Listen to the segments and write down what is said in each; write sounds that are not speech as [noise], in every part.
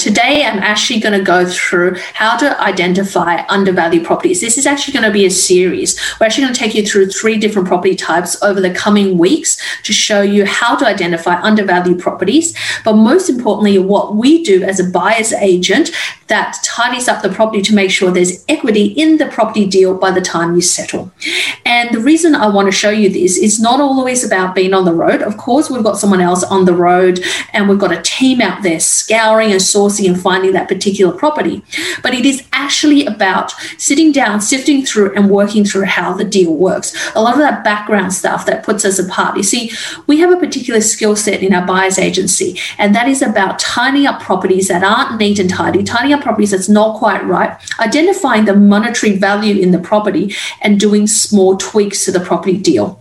Today, I'm actually going to go through how to identify undervalued properties. This is actually going to be a series. We're actually going to take you through three different property types over the coming weeks to show you how to identify undervalued properties. But most importantly, what we do as a buyer's agent that tidies up the property to make sure there's equity in the property deal by the time you settle. And the reason I want to show you this is not always about being on the road. Of course, we've got someone else on the road and we've got a team out there scouring and sourcing and finding that particular property. But it is actually about sitting down, sifting through, and working through how the deal works. A lot of that background stuff that puts us apart. You see, we have a particular skill set in our buyer's agency, and that is about tidying up properties that aren't neat and tidy, tidying up properties that's not quite right, identifying the monetary value in the property, and doing small tweaks to the property deal.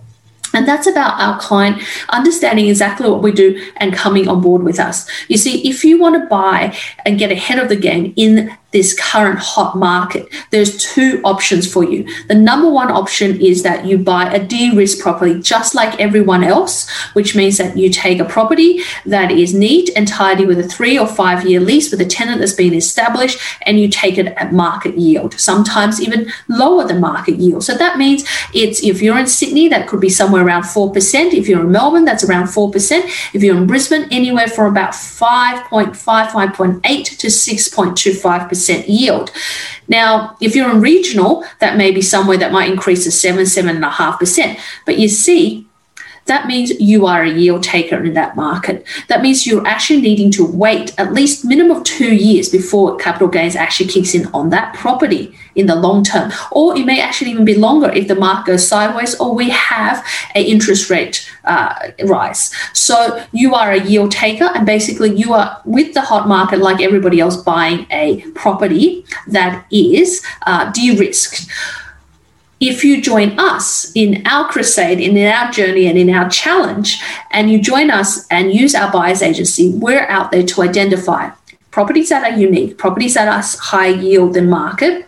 And that's about our client understanding exactly what we do and coming on board with us. You see, if you want to buy and get ahead of the game in this current hot market, there's two options for you. The number one option is that you buy a de-risk property just like everyone else, which means that you take a property that is neat and tidy with a three or five year lease with a tenant that's been established and you take it at market yield, sometimes even lower than market yield. So that means it's if you're in Sydney, that could be somewhere around 4%. If you're in Melbourne, that's around 4%. If you're in Brisbane, anywhere from about 5.5, 5.8 to 6.25% percent yield. Now, if you're in regional, that may be somewhere that might increase to 7, 7.5%. But you see, that means you are a yield taker in that market. That means you're actually needing to wait at least minimum of two years before capital gains actually kicks in on that property in the long term. Or it may actually even be longer if the market goes sideways or we have an interest rate uh, rise. So you are a yield taker and basically you are with the hot market like everybody else buying a property that is uh, de-risked if you join us in our crusade, in our journey, and in our challenge, and you join us and use our buyer's agency, we're out there to identify properties that are unique, properties that are high yield than market,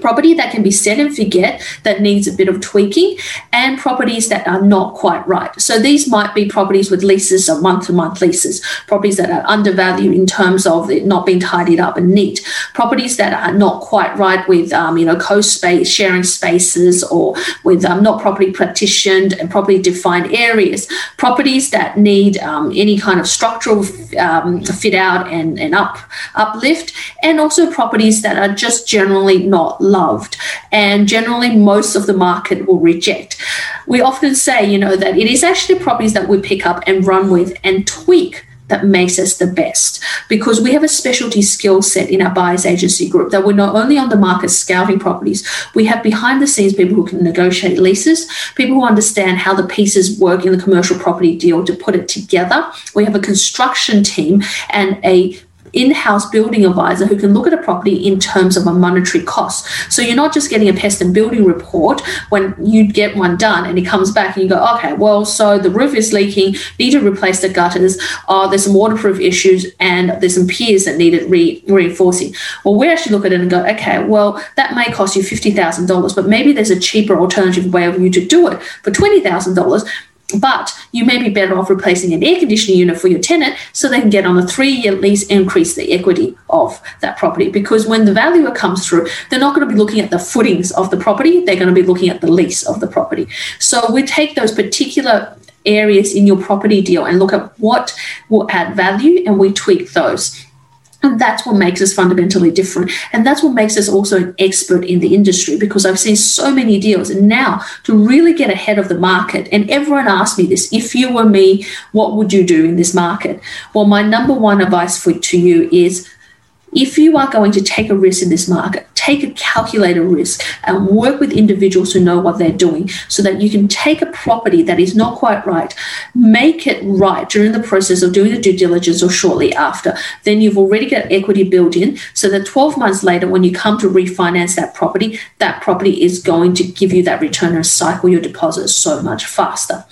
property that can be set and forget that needs a bit of tweaking and properties that are not quite right. So these might be properties with leases or month to month leases properties that are undervalued in terms of it not being tidied up and neat properties that are not quite right with um, you know co-space sharing spaces or with um, not properly partitioned and properly defined areas properties that need um, any kind of structural um, fit out and, and up uplift and also properties that are just generally not loved. And generally, most of the market will reject. We often say, you know, that it is actually properties that we pick up and run with and tweak that makes us the best because we have a specialty skill set in our buyers agency group that we're not only on the market scouting properties, we have behind the scenes people who can negotiate leases, people who understand how the pieces work in the commercial property deal to put it together. We have a construction team and a in-house building advisor who can look at a property in terms of a monetary cost. So you're not just getting a pest and building report when you get one done and it comes back and you go, okay, well, so the roof is leaking, need to replace the gutters, uh, there's some waterproof issues, and there's some piers that needed re- reinforcing. Well, we actually look at it and go, okay, well, that may cost you $50,000, but maybe there's a cheaper alternative way of you to do it for $20,000 but you may be better off replacing an air conditioning unit for your tenant so they can get on a three year lease, increase the equity of that property. Because when the valuer comes through, they're not going to be looking at the footings of the property, they're going to be looking at the lease of the property. So we take those particular areas in your property deal and look at what will add value and we tweak those. And that's what makes us fundamentally different. And that's what makes us also an expert in the industry because I've seen so many deals. And now to really get ahead of the market, and everyone asks me this if you were me, what would you do in this market? Well, my number one advice for to you is if you are going to take a risk in this market, take a calculated risk and work with individuals who know what they're doing so that you can take a property that is not quite right, make it right during the process of doing the due diligence or shortly after. Then you've already got equity built in so that 12 months later, when you come to refinance that property, that property is going to give you that return and cycle your deposit so much faster.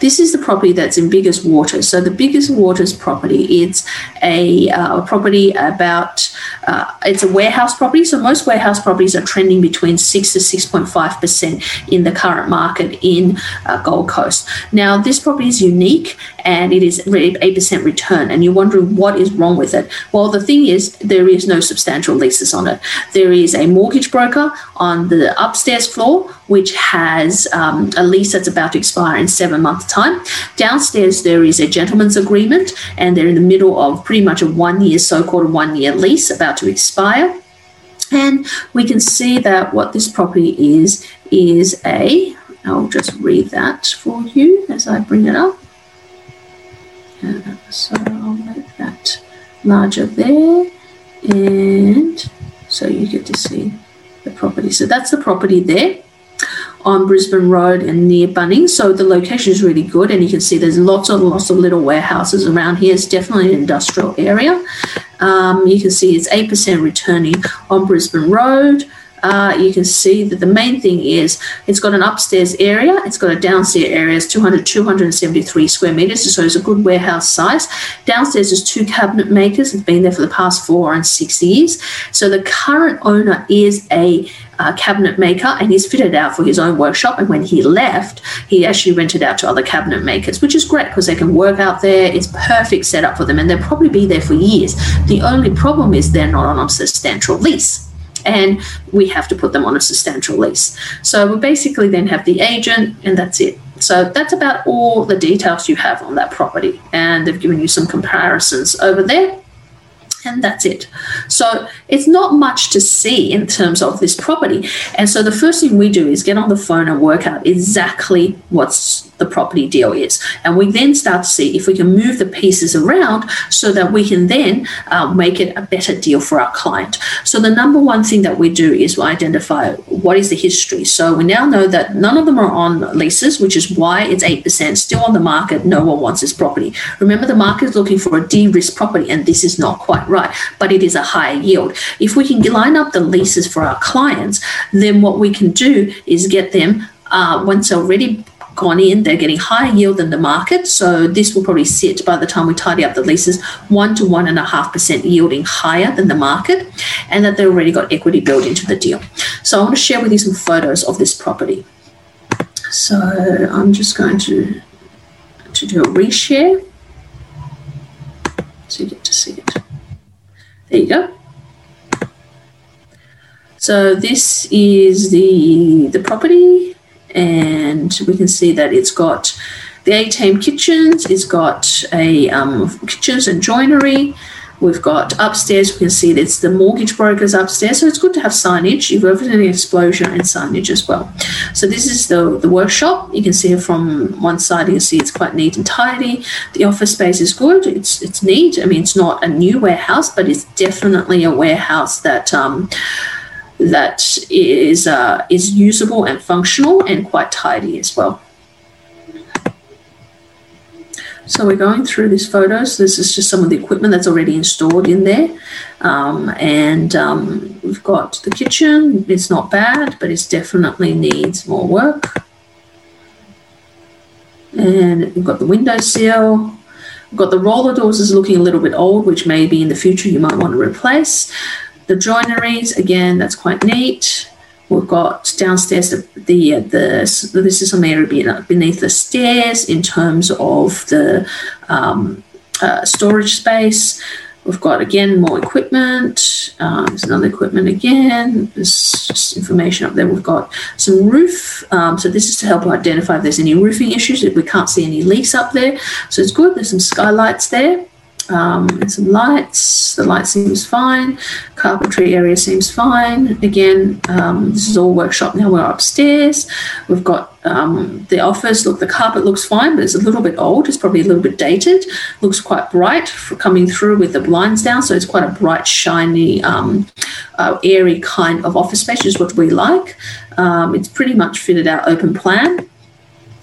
This is the property that's in Biggera Waters. So the Biggera Waters property, it's a uh, property about, uh, it's a warehouse property. So most warehouse properties are trending between 6 to 6.5% in the current market in uh, Gold Coast. Now, this property is unique and it is 8% return. And you're wondering what is wrong with it. Well, the thing is, there is no substantial leases on it. There is a mortgage broker on the upstairs floor, which has um, a lease that's about to expire in seven months' time. Downstairs, there is a gentleman's agreement, and they're in the middle of pretty much a one year, so called one year lease about to expire. And we can see that what this property is, is a, I'll just read that for you as I bring it up. So I'll make that larger there and so you get to see the property. So that's the property there on Brisbane Road and near Bunnings. So the location is really good, and you can see there's lots and lots of little warehouses around here. It's definitely an industrial area. Um, you can see it's 8% returning on Brisbane Road uh, you can see that the main thing is it's got an upstairs area, it's got a downstairs area, it's 200, 273 square meters, so it's a good warehouse size. Downstairs is two cabinet makers, it's been there for the past four and six years. So the current owner is a uh, cabinet maker and he's fitted out for his own workshop. And when he left, he actually rented out to other cabinet makers, which is great because they can work out there. It's perfect setup for them and they'll probably be there for years. The only problem is they're not on a substantial lease and we have to put them on a substantial lease. So we basically then have the agent, and that's it. So that's about all the details you have on that property, and they've given you some comparisons over there and that's it. So it's not much to see in terms of this property. And so the first thing we do is get on the phone and work out exactly what's the property deal is. And we then start to see if we can move the pieces around so that we can then uh, make it a better deal for our client. So the number one thing that we do is we identify what is the history. So we now know that none of them are on leases, which is why it's 8% still on the market. No one wants this property. Remember, the market is looking for a de risk property, and this is not quite right, but it is a higher yield. If we can line up the leases for our clients, then what we can do is get them uh, once already gone in, they're getting higher yield than the market. So this will probably sit by the time we tidy up the leases one to one and a half percent yielding higher than the market, and that they already got equity built into the deal. So I want to share with you some photos of this property. So I'm just going to to do a reshare so you get to see it. There you go. So this is the the property and we can see that it's got the A-Team kitchens, it's got a um, kitchens and joinery. We've got upstairs, we can see it's the mortgage brokers upstairs. So it's good to have signage. You've got an exposure and signage as well. So this is the, the workshop. You can see it from one side, you can see it's quite neat and tidy. The office space is good. It's it's neat. I mean, it's not a new warehouse, but it's definitely a warehouse that um, that is uh, is usable and functional and quite tidy as well. So we're going through these photos. This is just some of the equipment that's already installed in there. Um, and um, we've got the kitchen. It's not bad, but it definitely needs more work. And we've got the window sill. We've got the roller doors is looking a little bit old, which maybe in the future you might want to replace. The joineries, again, that's quite neat. We've got downstairs the the, uh, the this is some area beneath the stairs in terms of the um, uh, storage space. We've got again more equipment. Um, there's another equipment again. There's just information up there. We've got some roof. Um, so this is to help identify if there's any roofing issues. If we can't see any leaks up there, so it's good. There's some skylights there um, and some lights. The light seems fine. Carpentry area seems fine. Again, um, this is all workshop now. We're upstairs. We've got um, the office. Look, the carpet looks fine, but it's a little bit old. It's probably a little bit dated. Looks quite bright for coming through with the blinds down. So it's quite a bright, shiny, um, uh, airy kind of office space, which is what we like. Um, it's pretty much fitted out open plan.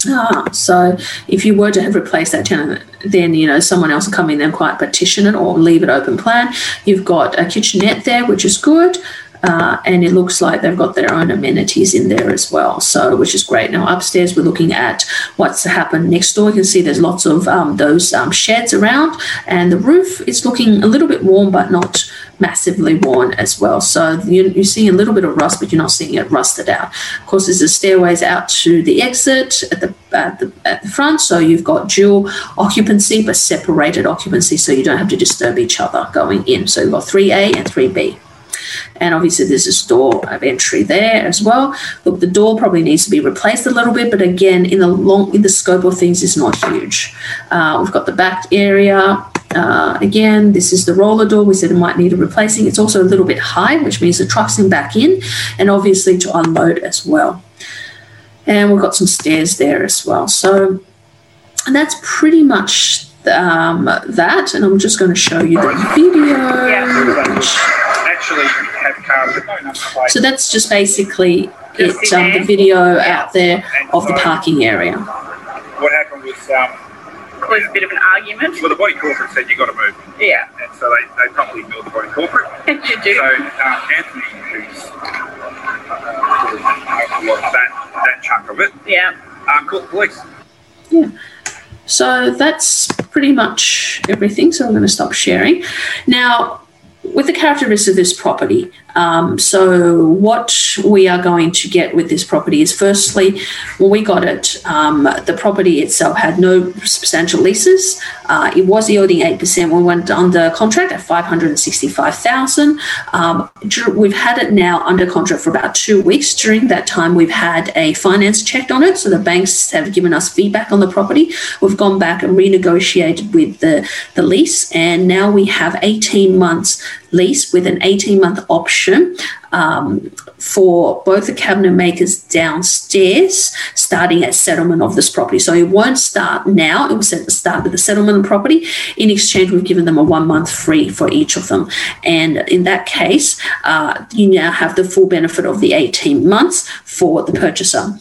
Ah, so if you were to have replaced that tenant, then you know someone else will come in and quite partition it or leave it open plan. You've got a kitchenette there, which is good. Uh, and it looks like they've got their own amenities in there as well, so which is great. Now upstairs, we're looking at what's happened next door. You can see there's lots of um, those um, sheds around, and the roof is looking a little bit warm, but not massively worn as well. So you're, you're seeing a little bit of rust, but you're not seeing it rusted out. Of course, there's a stairways out to the exit at the at the, at the front, so you've got dual occupancy but separated occupancy, so you don't have to disturb each other going in. So you've got 3A and 3B and obviously there's a door of entry there as well. Look, the door probably needs to be replaced a little bit, but again, in the long in the scope of things, is not huge. Uh, we've got the back area. Uh, again, this is the roller door. We said it might need a replacing. It's also a little bit high, which means the truck's in back in, and obviously to unload as well. And we've got some stairs there as well. So, and that's pretty much um, that. And I'm just going to show you the video. Yeah actually have cars that don't play. So that's just basically it, um, the video out there of the parking area. What happened was was a bit of an argument. Well, the body corporate said you got to move. Yeah. And so they, they properly built the body corporate. [laughs] you do. So um, Anthony, who's uh, a lot of that that chunk of it. Yeah. Um, called the police. Yeah. So that's pretty much everything. So I'm going to stop sharing. Now, with the characteristics of this property, um, so, what we are going to get with this property is firstly, when we got it, um, the property itself had no substantial leases. Uh, it was yielding 8% when we went under contract at 565000 um, We've had it now under contract for about two weeks. During that time, we've had a finance checked on it. So, the banks have given us feedback on the property. We've gone back and renegotiated with the, the lease, and now we have 18 months lease with an 18 month option um, for both the cabinet makers downstairs, starting at settlement of this property. So it won't start now, it will start with the settlement of the property. In exchange, we've given them a one month free for each of them. And in that case, uh, you now have the full benefit of the 18 months for the purchaser.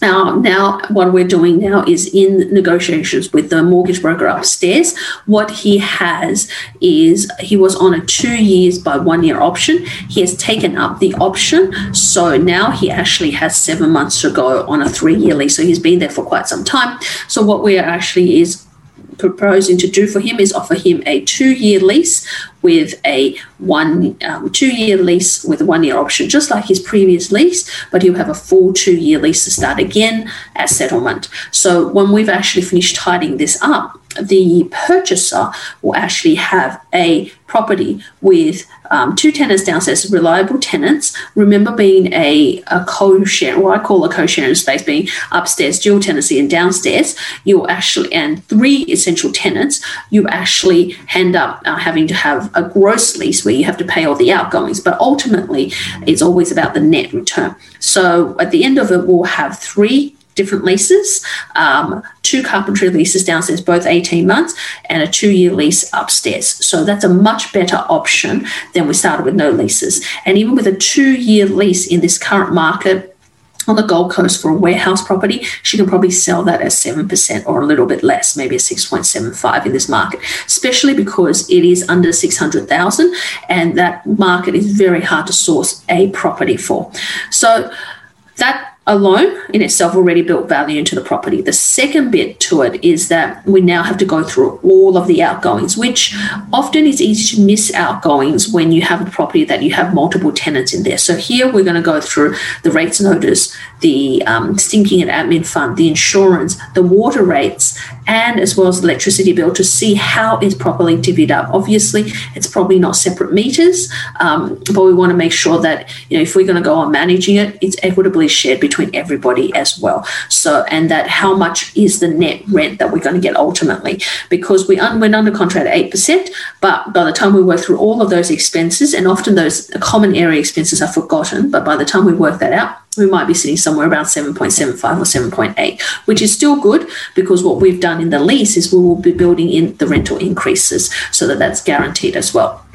Now, now, what we're doing now is in negotiations with the mortgage broker upstairs. What he has is he was on a two years by one year option. He has taken up the option. So now he actually has seven months to go on a three year lease. So he's been there for quite some time. So what we are actually is proposing to do for him is offer him a two year lease with a one um, two year lease with a one year option, just like his previous lease, but he'll have a full two year lease to start again at settlement. So when we've actually finished tidying this up, the purchaser will actually have a property with um, two tenants downstairs, reliable tenants. Remember, being a, a co-share, what I call a co-sharing space, being upstairs dual tenancy and downstairs, you'll actually and three essential tenants. You actually end up uh, having to have a gross lease where you have to pay all the outgoings, but ultimately, it's always about the net return. So at the end of it, we'll have three different leases, um, two carpentry leases downstairs, both 18 months, and a two year lease upstairs. So that's a much better option than we started with no leases. And even with a two year lease in this current market, on the Gold Coast for a warehouse property, she can probably sell that at 7% or a little bit less, maybe a 6.75 in this market, especially because it is under 600,000 and that market is very hard to source a property for. So that alone in itself already built value into the property. The second bit to it is that we now have to go through all of the outgoings, which often is easy to miss outgoings when you have a property that you have multiple tenants in there. So here we're going to go through the rates notice, the um, sinking and admin fund, the insurance, the water rates, and as well as the electricity bill to see how it's properly divvied up. Obviously, it's probably not separate meters, um, but we want to make sure that you know if we're going to go on managing it, it's equitably shared between everybody as well. So and that how much is the net rent that we're going to get ultimately because we un- went under contract at eight percent, but by the time we work through all of those expenses, and often those common area expenses are forgotten, but by the time we work that out, we might be sitting somewhere around 7.75 or 7.8, which is still good because what we've done in the lease is we will be building in the rental increases so that that's guaranteed as well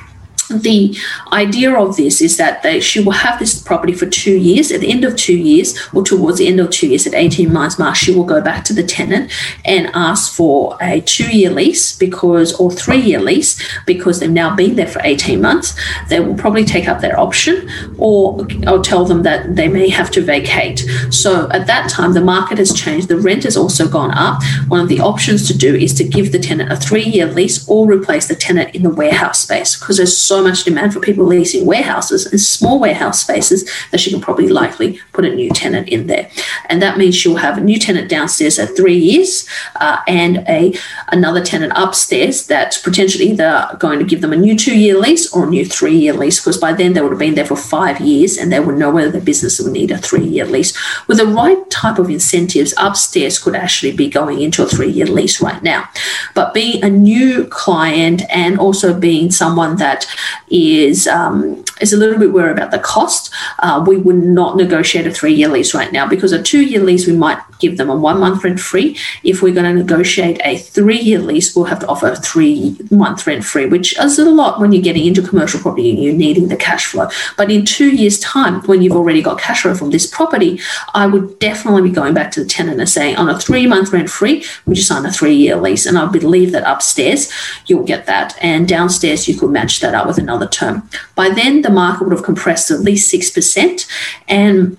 the idea of this is that they, she will have this property for two years. At the end of two years, or towards the end of two years, at 18 months mark, she will go back to the tenant and ask for a two year lease because, or three year lease because they've now been there for 18 months. They will probably take up their option or I'll tell them that they may have to vacate. So at that time, the market has changed. The rent has also gone up. One of the options to do is to give the tenant a three year lease or replace the tenant in the warehouse space because there's so much demand for people leasing warehouses and small warehouse spaces that she can probably likely put a new tenant in there. And that means she'll have a new tenant downstairs at three years uh, and a another tenant upstairs that's potentially either going to give them a new two year lease or a new three year lease because by then they would have been there for five years and they would know whether the business would need a three year lease. With the right type of incentives, upstairs could actually be going into a three year lease right now. But being a new client and also being someone that is um, is a little bit worried about the cost. Uh, we would not negotiate a three year lease right now because a two year lease we might give them a one month rent free. If we're going to negotiate a three year lease, we'll have to offer a three month rent free, which is a lot when you're getting into commercial property and you're needing the cash flow. But in two years' time, when you've already got cash flow from this property, I would definitely be going back to the tenant and saying, on a three month rent free, would you sign a three year lease? And I believe that upstairs you'll get that, and downstairs you could match that up with another term. By then, the market would have compressed at least six percent, and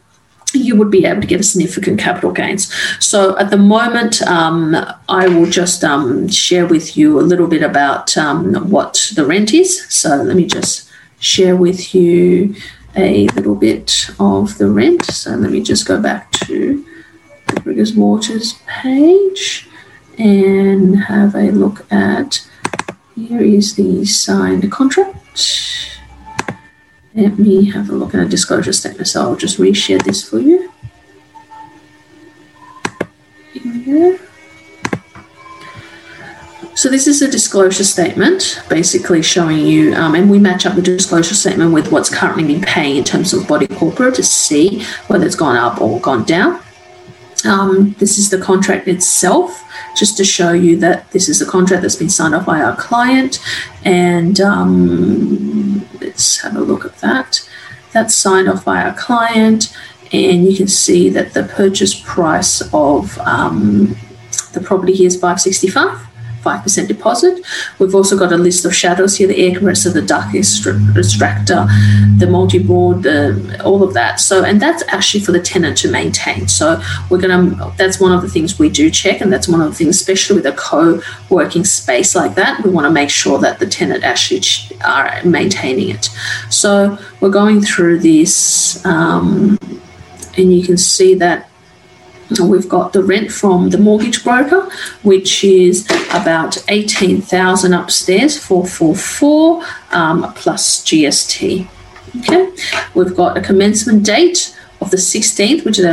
you would be able to get a significant capital gains. So at the moment, um, I will just um, share with you a little bit about um, what the rent is. So let me just share with you a little bit of the rent. So let me just go back to the Biggera Waters page and have a look at here is the signed contract. Let me have a look at a disclosure statement. So I'll just reshare this for you. So this is a disclosure statement, basically showing you, um, and we match up the disclosure statement with what's currently been paying in terms of body corporate to see whether it's gone up or gone down. Um, this is the contract itself, just to show you that this is a contract that's been signed off by our client. And um, let's have a look at that. That's signed off by our client, and you can see that the purchase price of um, the property here is 565. 5% deposit. We've also got a list of chattels here the air compressor, the duct extractor, the multi board, the, all of that. So, and that's actually for the tenant to maintain. So, we're going to, that's one of the things we do check, and that's one of the things, especially with a co working space like that, we want to make sure that the tenant actually are maintaining it. So, we're going through this, um, and you can see that We've got the rent from the mortgage broker, which is about 18,000 upstairs, 444 um, plus GST. Okay, we've got a commencement date of the 16th, which is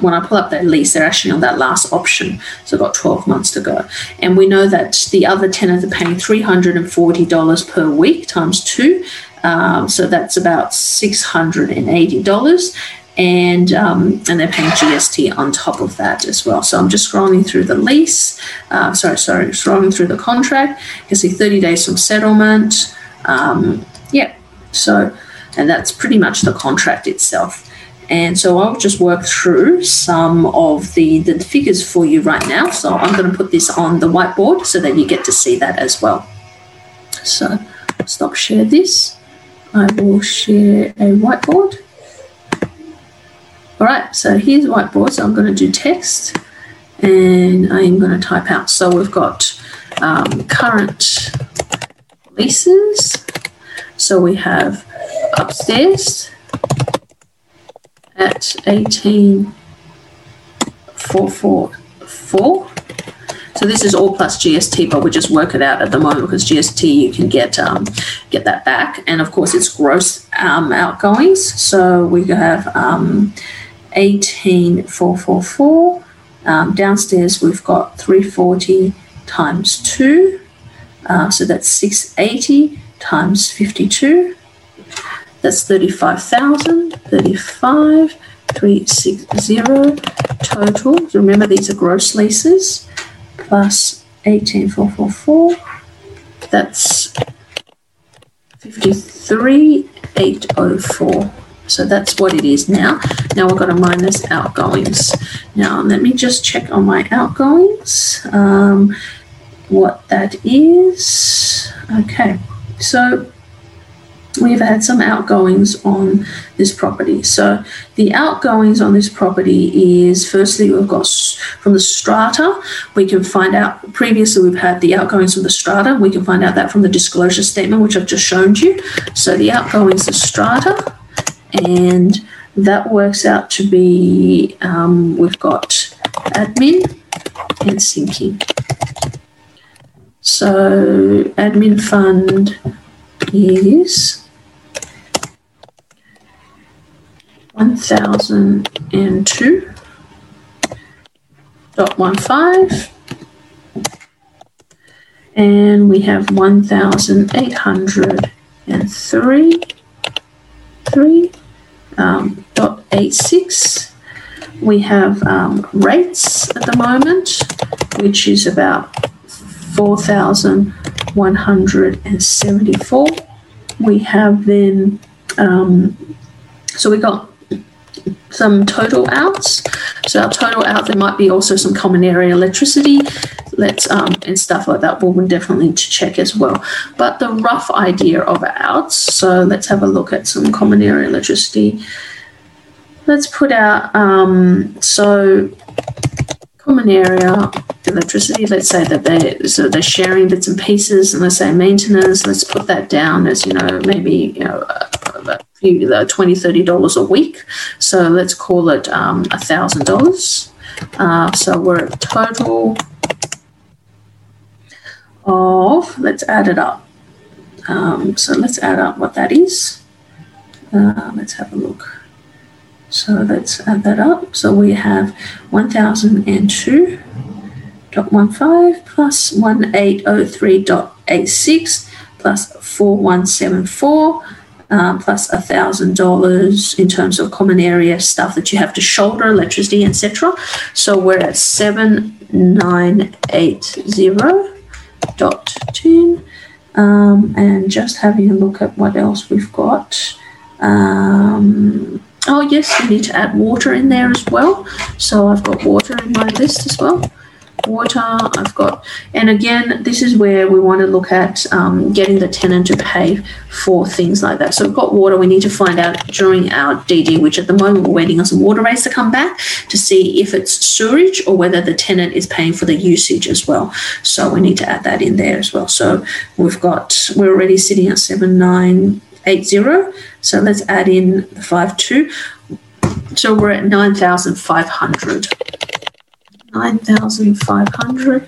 when I pull up that lease, they're actually on that last option. So I've got 12 months to go. And we know that the other tenants are paying $340 per week times two. Um, so that's about $680 and um, and they're paying GST on top of that as well. So I'm just scrolling through the lease. Uh, sorry, sorry, scrolling through the contract. You can see 30 days from settlement. Um, yeah, so and that's pretty much the contract itself. And so I'll just work through some of the, the figures for you right now. So I'm going to put this on the whiteboard so that you get to see that as well. So stop share this. I will share a whiteboard. All right, so here's whiteboard. So I'm going to do text and I'm going to type out. So we've got um, current leases. So we have upstairs at 18444. So this is all plus GST, but we just work it out at the moment because GST you can get um, get that back, and of course it's gross um, outgoings. So we have um, eighteen four four four. Um, downstairs we've got three forty times two, uh, so that's six eighty times fifty two. That's thirty-five thousand. Thirty-five. 360 total. So remember, these are gross leases plus 18444. That's 53804. So that's what it is now. Now we've got to minus outgoings. Now let me just check on my outgoings um, what that is. Okay, so we've had some outgoings on this property. So the outgoings on this property is firstly we've got from the strata. We can find out previously we've had the outgoings from the strata. We can find out that from the disclosure statement which I've just shown you. So the outgoings of strata and that works out to be um, we've got admin and sinking. So admin fund is 1002 dot one five and we have 1803 3 um, dot 86 we have um, rates at the moment which is about 4174 we have then um, so we got some total outs. So our total out, there might be also some common area electricity, let's um, and stuff like that. We'll definitely to check as well. But the rough idea of outs. So let's have a look at some common area electricity. Let's put out um, so common area electricity. Let's say that they so they're sharing bits and pieces, and let's say maintenance. Let's put that down as you know maybe you know a few uh, 20 30 dollars a week. So let's call it um, a thousand dollars. Uh, so we're at total of let's add it up. Um, so let's add up what that is. Uh, let's have a look. So let's add that up. So we have 1002.15 plus 1803.86 plus 4174 uh, plus thousand dollars in terms of common area stuff that you have to shoulder, electricity, etc. So we're at seven nine eight zero dot ten, um, and just having a look at what else we've got. Um, Oh, yes, we need to add water in there as well. So I've got water in my list as well. Water, I've got, and again, this is where we want to look at um, getting the tenant to pay for things like that. So we've got water, we need to find out during our DD, which at the moment we're waiting on some water rates to come back to see if it's sewerage or whether the tenant is paying for the usage as well. So we need to add that in there as well. So we've got, we're already sitting at seven, nine, eight zero. So let's add in the five two. So we're at nine thousand five hundred. Nine thousand five hundred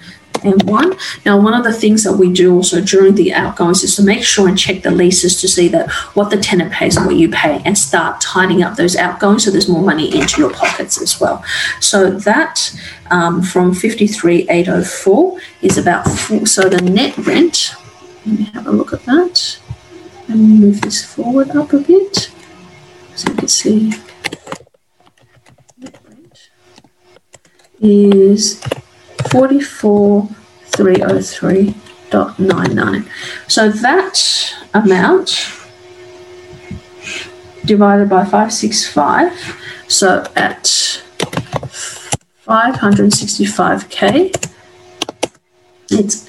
and one. Now, one of the things that we do also during the outgoings is to make sure and check the leases to see that what the tenant pays and what you pay, and start tidying up those outgoings so there's more money into your pockets as well. So that um, from fifty three eight oh four is about four, so the net rent. Let me have a look at that. Me move this forward up a bit so you can see is 44303.99. So that amount divided by 565, so at 565k it's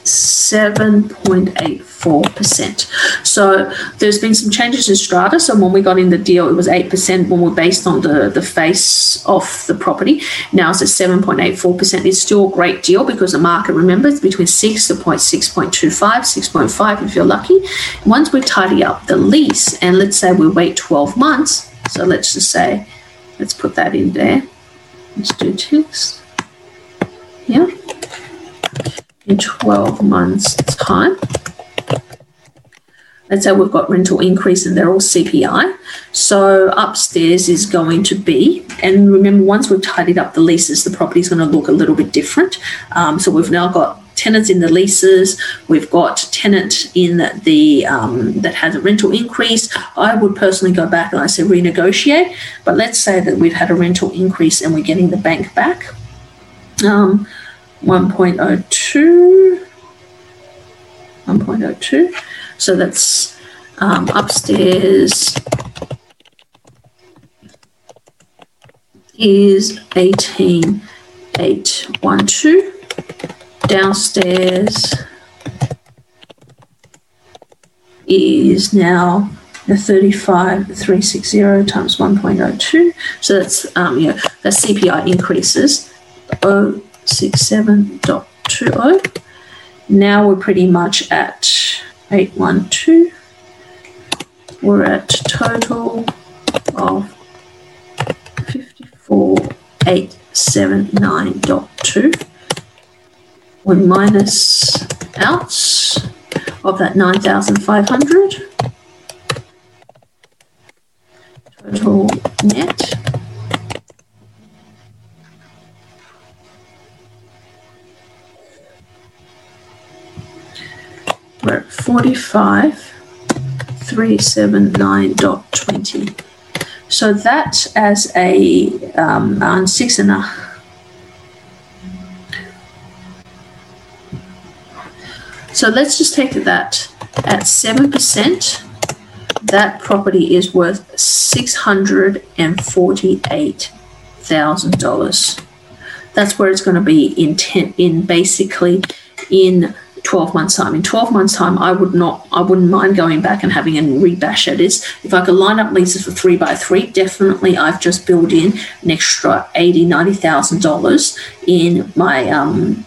7.84%. So there's been some changes in strata. So when we got in the deal, it was 8% when we're based on the, the face of the property. Now it's at 7.84%. It's still a great deal because the market, remember, it's between 6 to 6.25, 6.5 if you're lucky. Once we tidy up the lease, and let's say we wait 12 months, so let's just say, let's put that in there. Let's do ticks. Yeah. In 12 months' time. Let's say we've got rental increase and they're all CPI. So upstairs is going to be, and remember, once we've tidied up the leases, the property is going to look a little bit different. Um, so we've now got tenants in the leases. We've got tenant in the um, that has a rental increase. I would personally go back and I say renegotiate. But let's say that we've had a rental increase and we're getting the bank back. Um, 1.02. 1.02. So that's um, upstairs is 18812. Downstairs is now the 35360 times 1.02. So that's um, yeah, that's CPI increases 067.20. Now we're pretty much at 812. We're at total of 54879.2. We minus out of that 9,500. Total net we're at 45 379.20 so that as a um, on six and a so let's just take that. At 7% that property is worth $648,000 that's where it's going to be in ten, in basically in 12 months time in 12 months time i would not i wouldn't mind going back and having a rebash at this if i could line up leases for three by three definitely i've just built in an extra 80 90000 dollars in my um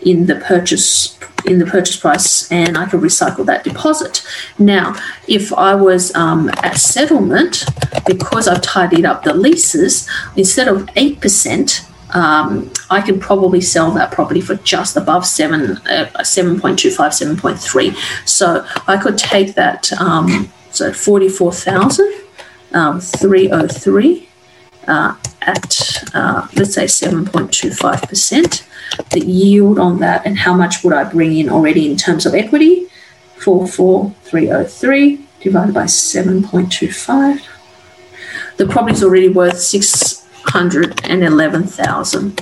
in the purchase in the purchase price and I could recycle that deposit. Now, if I was um, at settlement, because I've tidied up the leases, instead of 8%, um, I could probably sell that property for just above seven, uh, 7.25, 7.3. So I could take that, um, so 44,000, um, 303 uh, at, uh, let's say 7.25%. The yield on that and how much would I bring in already in terms of equity? 44303 divided by 7.25. The property is already worth six 111,000.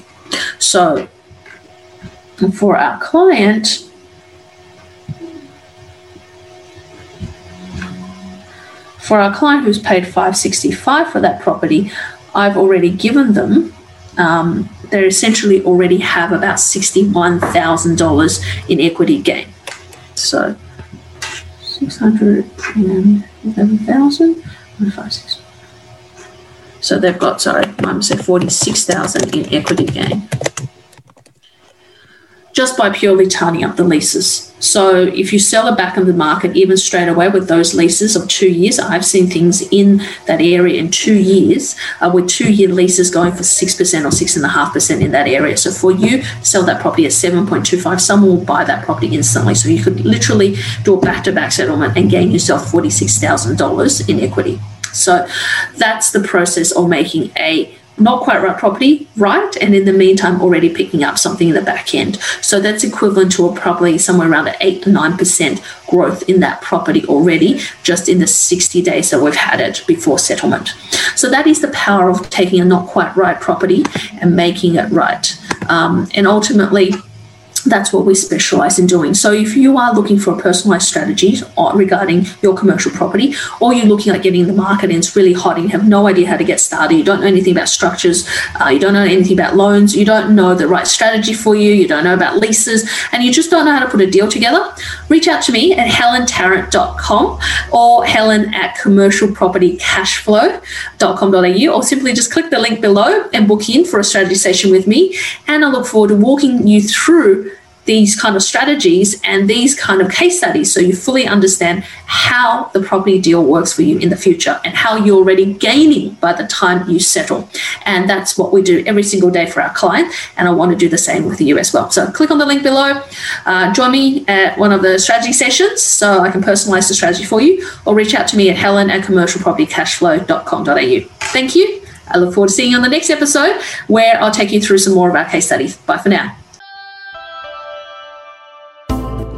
So for our client, for our client who's paid 565 for that property, I've already given them um, they essentially already have about $61,000 in equity gain. So 611,000 so they've got, sorry, mum said 46,000 in equity gain just by purely turning up the leases. So if you sell it back in the market, even straight away with those leases of two years, I've seen things in that area in two years uh, with two year leases going for 6% or 6.5% in that area. So for you, sell that property at 7.25, someone will buy that property instantly. So you could literally do a back to back settlement and gain yourself $46,000 in equity. So that's the process of making a not quite right property right and in the meantime already picking up something in the back end. So that's equivalent to a probably somewhere around an 8 to 9% growth in that property already just in the 60 days that we've had it before settlement. So that is the power of taking a not quite right property and making it right. Um, and ultimately that's what we specialize in doing. So if you are looking for a personalized strategy regarding your commercial property, or you're looking at getting in the market and it's really hot and you have no idea how to get started, you don't know anything about structures, uh, you don't know anything about loans, you don't know the right strategy for you, you don't know about leases, and you just don't know how to put a deal together, reach out to me at helentarrant.com or helen at commercialpropertycashflow.com.au or simply just click the link below and book in for a strategy session with me. And I look forward to walking you through these kind of strategies and these kind of case studies so you fully understand how the property deal works for you in the future and how you're already gaining by the time you settle. And that's what we do every single day for our client. And I want to do the same with you as well. So click on the link below, uh, join me at one of the strategy sessions so I can personalize the strategy for you, or reach out to me at helen at commercialpropertycashflow.com.au. Thank you. I look forward to seeing you on the next episode where I'll take you through some more of our case studies. Bye for now.